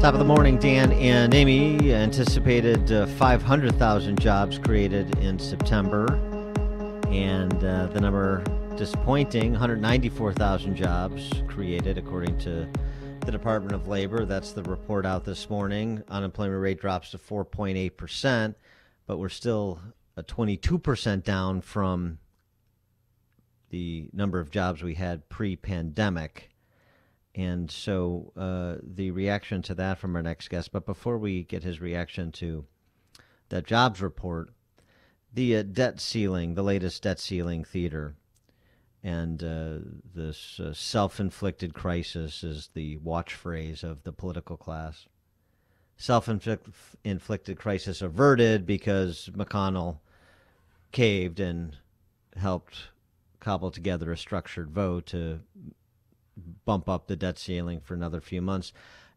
Top of the morning, Dan and Amy anticipated uh, 500,000 jobs created in September, and uh, the number disappointing 194,000 jobs created, according to the Department of Labor. That's the report out this morning. Unemployment rate drops to 4.8%, but we're still a 22% down from the number of jobs we had pre pandemic. And so uh, the reaction to that from our next guest. But before we get his reaction to that jobs report, the uh, debt ceiling, the latest debt ceiling theater, and uh, this uh, self inflicted crisis is the watch phrase of the political class. Self inflicted crisis averted because McConnell caved and helped cobble together a structured vote to bump up the debt ceiling for another few months.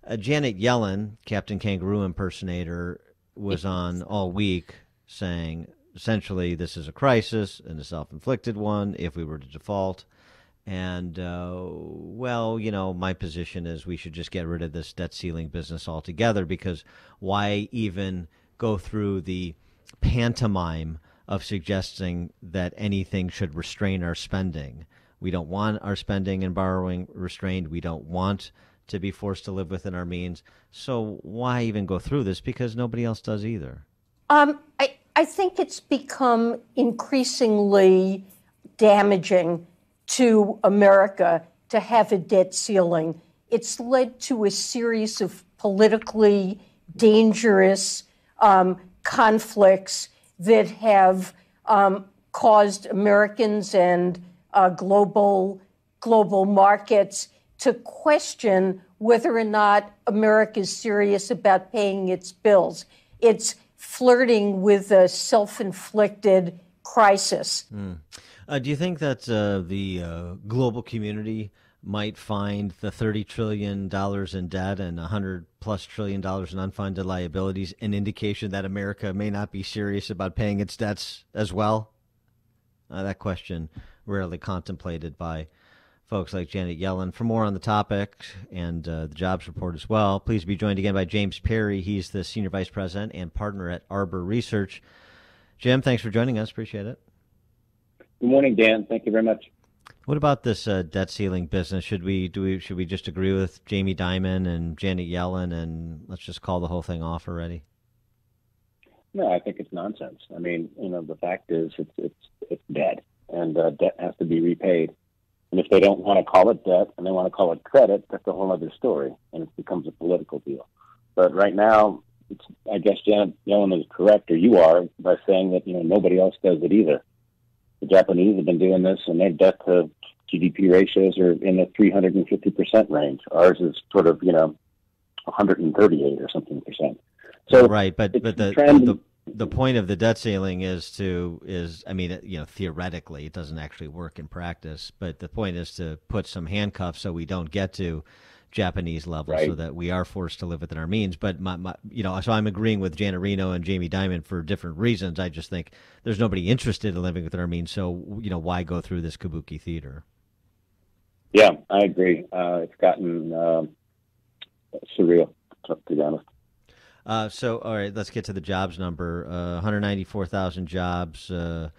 Uh, Janet Yellen, Captain Kangaroo impersonator, was on all week saying essentially this is a crisis and a self inflicted one if we were to default. And, uh, well, you know, my position is we should just get rid of this debt ceiling business altogether because why even go through the pantomime of suggesting that anything should restrain our spending? We don't want our spending and borrowing restrained. We don't want to be forced to live within our means. So why even go through this? Because nobody else does either. Um, I, I think it's become increasingly damaging to America to have a debt ceiling. It's led to a series of politically dangerous um, conflicts that have um, caused Americans and uh, global global markets to question whether or not America is serious about paying its bills. It's flirting with a self-inflicted crisis. Mm. Uh, do you think that uh, the uh, global community might find the $30 trillion in debt and 100 plus trillion dollars in unfunded liabilities an indication that America may not be serious about paying its debts as well? Uh, that question rarely contemplated by folks like Janet Yellen. For more on the topic and uh, the jobs report as well, please be joined again by James Perry. He's the Senior Vice President and partner at Arbor Research. Jim, thanks for joining us. Appreciate it. Good morning, Dan. Thank you very much. What about this uh, debt ceiling business? Should we do we should we just agree with Jamie Dimon and Janet Yellen and let's just call the whole thing off already? No, I think it's nonsense. I mean, you know, the fact is it's it's it's dead and uh, debt has to be repaid. And if they don't want to call it debt and they want to call it credit, that's a whole other story, and it becomes a political deal. But right now, it's, I guess Janet Yellen is correct, or you are, by saying that you know nobody else does it either. The Japanese have been doing this, and their debt to GDP ratios are in the 350 percent range. Ours is sort of you know 138 or something percent. So right, but but the, the the point of the debt ceiling is to is I mean you know theoretically it doesn't actually work in practice, but the point is to put some handcuffs so we don't get to Japanese level right. so that we are forced to live within our means. But my, my, you know, so I'm agreeing with Janet Reno and Jamie Dimon for different reasons. I just think there's nobody interested in living within our means. So you know, why go through this kabuki theater? Yeah, I agree. Uh, it's gotten uh, surreal, to be honest. Uh, so, all right, let's get to the jobs number. Uh, 194,000 jobs. Uh,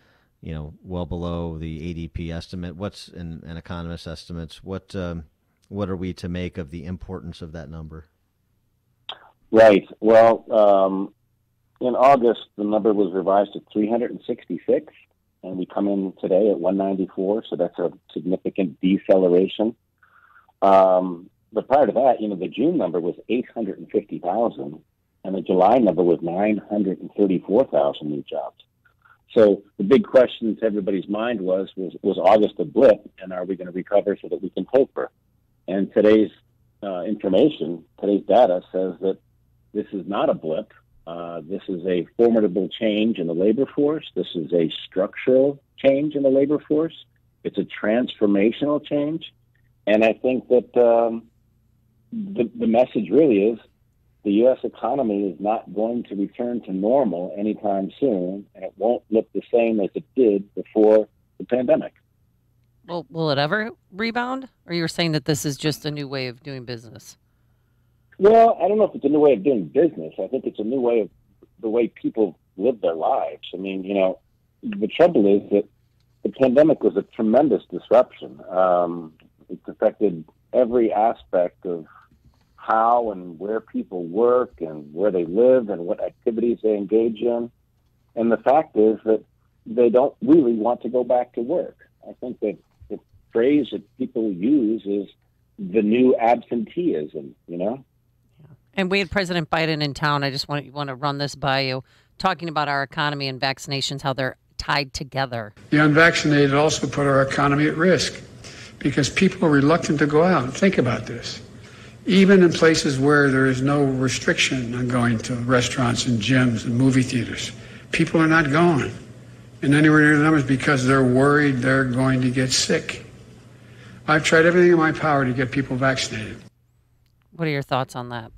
you know, well below the ADP estimate. What's in an economist estimates? What um, what are we to make of the importance of that number? Right. Well, um, in August, the number was revised to 366, and we come in today at 194. So that's a significant deceleration. Um, but prior to that, you know, the June number was 850,000 and the July number was 934,000 new jobs. So the big question to everybody's mind was, was, was August a blip, and are we going to recover so that we can taper? And today's uh, information, today's data says that this is not a blip. Uh, this is a formidable change in the labor force. This is a structural change in the labor force. It's a transformational change. And I think that um, the, the message really is the U.S. economy is not going to return to normal anytime soon, and it won't look the same as it did before the pandemic. Well, will it ever rebound? Or you're saying that this is just a new way of doing business? Well, I don't know if it's a new way of doing business. I think it's a new way of the way people live their lives. I mean, you know, the trouble is that the pandemic was a tremendous disruption. Um, it's affected every aspect of how and where people work and where they live and what activities they engage in. And the fact is that they don't really want to go back to work. I think that the phrase that people use is the new absenteeism, you know? And we had President Biden in town. I just want, want to run this by you, talking about our economy and vaccinations, how they're tied together. The unvaccinated also put our economy at risk because people are reluctant to go out. Think about this. Even in places where there is no restriction on going to restaurants and gyms and movie theaters, people are not going in anywhere near the numbers because they're worried they're going to get sick. I've tried everything in my power to get people vaccinated. What are your thoughts on that?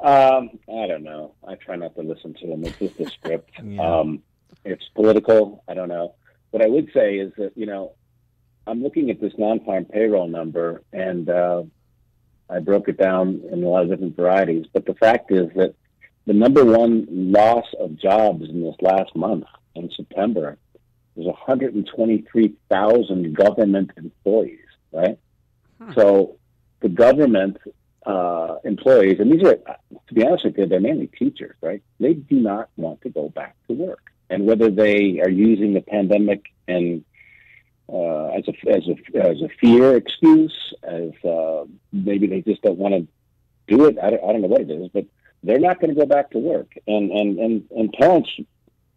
Um, I don't know. I try not to listen to them. It's just a script. Yeah. Um, it's political. I don't know. What I would say is that you know, I'm looking at this non-farm payroll number, and uh, I broke it down in a lot of different varieties. But the fact is that the number one loss of jobs in this last month in September was 123,000 government employees. Right. So the government uh, employees, and these are, to be honest with you, they're mainly teachers, right? They do not want to go back to work, and whether they are using the pandemic and uh, as a as a as a fear excuse, as uh, maybe they just don't want to do it. I don't, I don't know what it is, but they're not going to go back to work, and and and and parents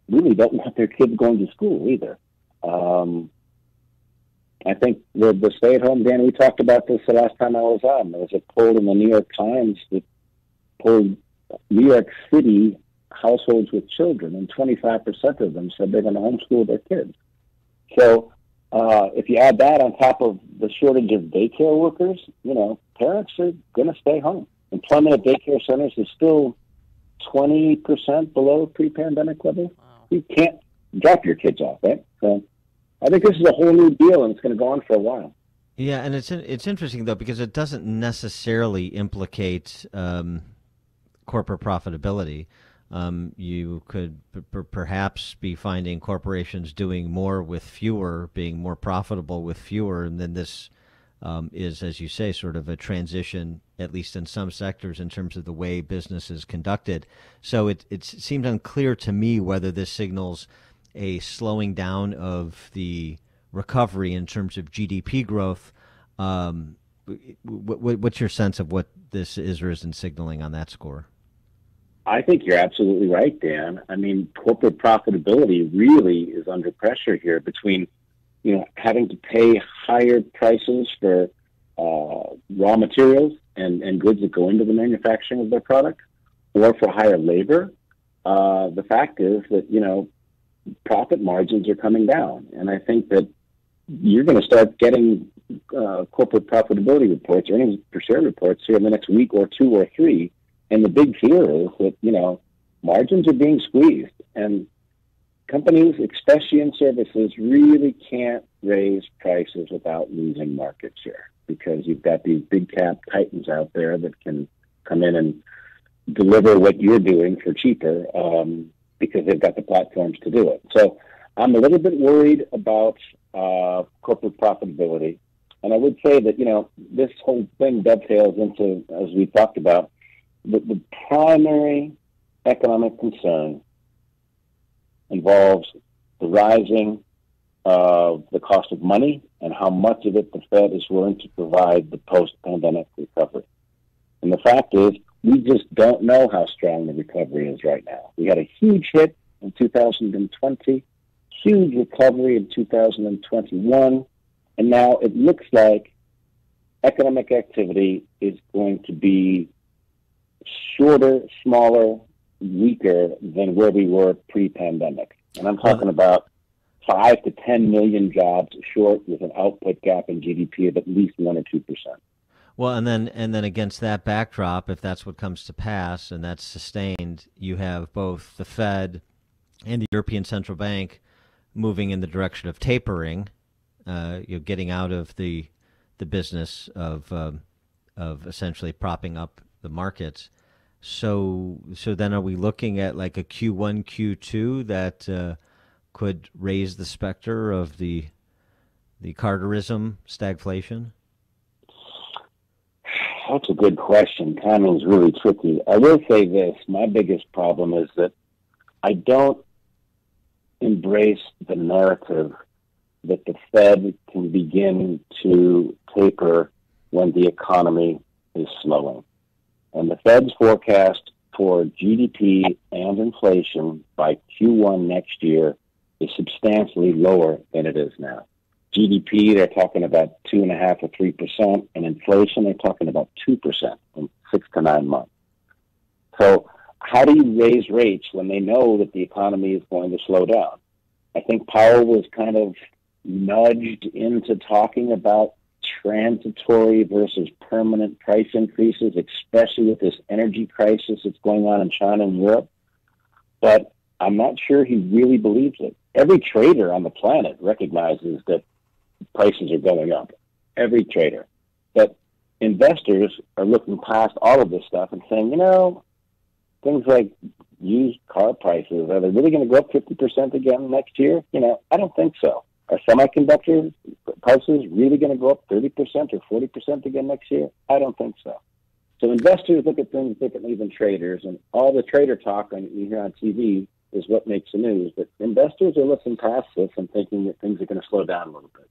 really don't want their kids going to school either. Um, I think the, the stay at home, Dan, we talked about this the last time I was on. There was a poll in the New York Times that polled New York City households with children, and 25% of them said they're going to homeschool their kids. So uh, if you add that on top of the shortage of daycare workers, you know, parents are going to stay home. Employment at daycare centers is still 20% below pre-pandemic level. You can't drop your kids off, right? So I think this is a whole new deal, and it's going to go on for a while. Yeah, and it's it's interesting though because it doesn't necessarily implicate um, corporate profitability. Um, you could perhaps be finding corporations doing more with fewer, being more profitable with fewer, and then this um, is, as you say, sort of a transition, at least in some sectors, in terms of the way business is conducted. So it it seemed unclear to me whether this signals a slowing down of the recovery in terms of GDP growth. Um, what's your sense of what this is or isn't signaling on that score? I think you're absolutely right, Dan. I mean, corporate profitability really is under pressure here between, you know, having to pay higher prices for uh, raw materials and, and goods that go into the manufacturing of their product, or for higher labor. Uh, the fact is that you know profit margins are coming down. And I think that you're going to start getting uh, corporate profitability reports, earnings per share reports here in the next week or two or three. And the big fear is that, you know, margins are being squeezed and companies, especially in services, really can't raise prices without losing market share because you've got these big cap titans out there that can come in and deliver what you're doing for cheaper. Um, because they've got the platforms to do it. So I'm a little bit worried about uh, corporate profitability. And I would say that, you know, this whole thing dovetails into, as we talked about, the, the primary economic concern involves the rising of the cost of money and how much of it the Fed is willing to provide the post-pandemic recovery. And the fact is, we just don't know how strong the recovery is right now. We had a huge hit in 2020, huge recovery in 2021, and now it looks like economic activity is going to be shorter, smaller, weaker than where we were pre-pandemic. And I'm talking about five to 10 million jobs short with an output gap in GDP of at least one or two percent. Well, and then and then against that backdrop, if that's what comes to pass and that's sustained, you have both the Fed and the European Central Bank moving in the direction of tapering, uh, you know, getting out of the the business of um, of essentially propping up the markets. So so then are we looking at like a Q1 Q2 that uh, could raise the specter of the the Carterism stagflation? That's a good question. Timing's really tricky. I will say this: my biggest problem is that I don't embrace the narrative that the Fed can begin to taper when the economy is slowing. And the Fed's forecast for GDP and inflation by Q1 next year is substantially lower than it is now. GDP, they're talking about two and a half or three percent, and inflation, they're talking about two percent in six to nine months. So, how do you raise rates when they know that the economy is going to slow down? I think Powell was kind of nudged into talking about transitory versus permanent price increases, especially with this energy crisis that's going on in China and Europe. But I'm not sure he really believes it. Every trader on the planet recognizes that prices are going up. Every trader. But investors are looking past all of this stuff and saying, you know, things like used car prices, are they really going to go up 50% again next year? You know, I don't think so. Are semiconductor prices really going to go up 30% or 40% again next year? I don't think so. So investors look at things differently than traders, and all the trader talk on, you hear on TV is what makes the news. But investors are looking past this and thinking that things are going to slow down a little bit.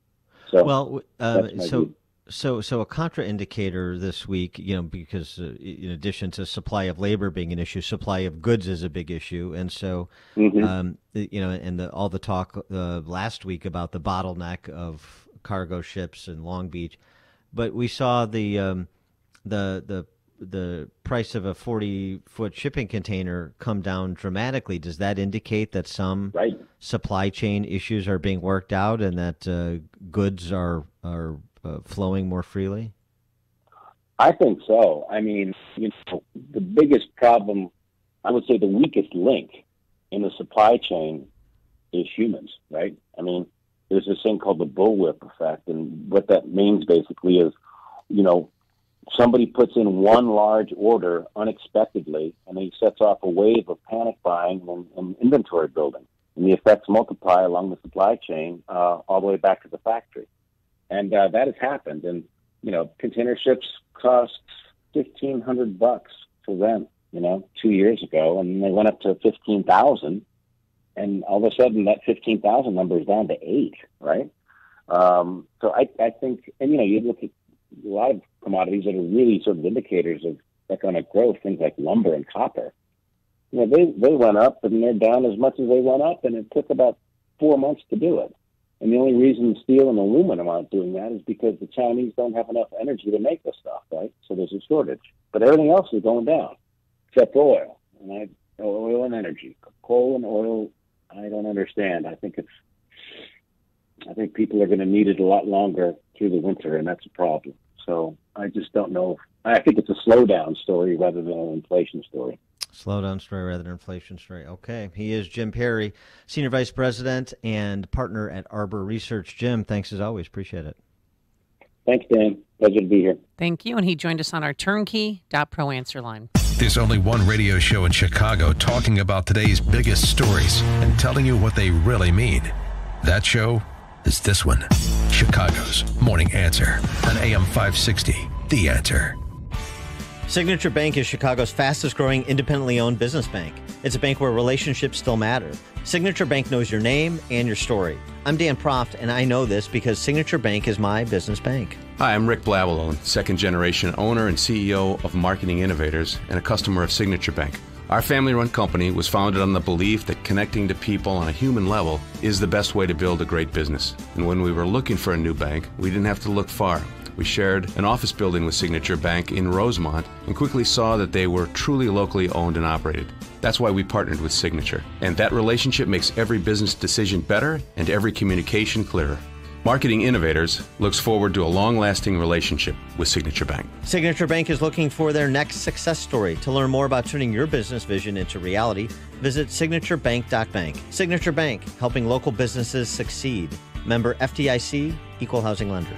So, well, uh, so view. so so a contraindicator this week, you know, because uh, in addition to supply of labor being an issue, supply of goods is a big issue, and so mm-hmm. um, you know, and the, all the talk uh, last week about the bottleneck of cargo ships in Long Beach, but we saw the um, the the the price of a 40 foot shipping container come down dramatically, does that indicate that some right. supply chain issues are being worked out and that uh, goods are are uh, flowing more freely? I think so. I mean, you know, the biggest problem, I would say, the weakest link in the supply chain is humans, right? I mean, there's this thing called the bullwhip effect, and what that means basically is, you know, somebody puts in one large order unexpectedly, and he sets off a wave of panic buying and, and inventory building. And the effects multiply along the supply chain uh, all the way back to the factory. And uh, that has happened. And, you know, container ships cost 1500 bucks to rent, you know, two years ago, and they went up to 15000 And all of a sudden, that 15000 number is down to eight, right? Um, so I, I think, and, you know, you look at a lot of commodities that are really sort of indicators of economic growth, things like lumber and copper. You know, they, they went up and they're down as much as they went up, and it took about four months to do it. And the only reason steel and aluminum aren't doing that is because the Chinese don't have enough energy to make the stuff, right? So there's a shortage. But everything else is going down, except oil. And I, oil and energy, coal and oil. I don't understand. I think it's I think people are going to need it a lot longer through the winter, and that's a problem. So I just don't know. I think it's a slowdown story rather than an inflation story. Slowdown story rather than inflation story. Okay. He is Jim Perry, Senior Vice President and partner at Arbor Research. Jim, thanks as always. Appreciate it. Thanks, Dan. Pleasure to be here. Thank you. And he joined us on our turnkey.pro answer line. There's only one radio show in Chicago talking about today's biggest stories and telling you what they really mean. That show is this one Chicago's Morning Answer on AM 560. The Answer. Signature Bank is Chicago's fastest growing independently owned business bank. It's a bank where relationships still matter. Signature Bank knows your name and your story. I'm Dan Proft, and I know this because Signature Bank is my business bank. Hi, I'm Rick Blabolil, second generation owner and CEO of Marketing Innovators and a customer of Signature Bank. Our family run company was founded on the belief that connecting to people on a human level is the best way to build a great business. And when we were looking for a new bank, we didn't have to look far. We shared an office building with Signature Bank in Rosemont and quickly saw that they were truly locally owned and operated. That's why we partnered with Signature. And that relationship makes every business decision better and every communication clearer. Marketing Innovators looks forward to a long lasting relationship with Signature Bank. Signature Bank is looking for their next success story. To learn more about turning your business vision into reality, visit signaturebank.bank. Signature Bank, helping local businesses succeed. Member FDIC, Equal Housing Lender.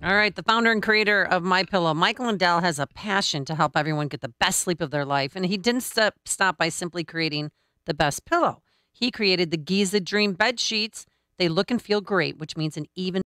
All right, the founder and creator of My Pillow, Michael Lindell, has a passion to help everyone get the best sleep of their life, and he didn't stop by simply creating the best pillow. He created the Giza Dream bed sheets. They look and feel great, which means an even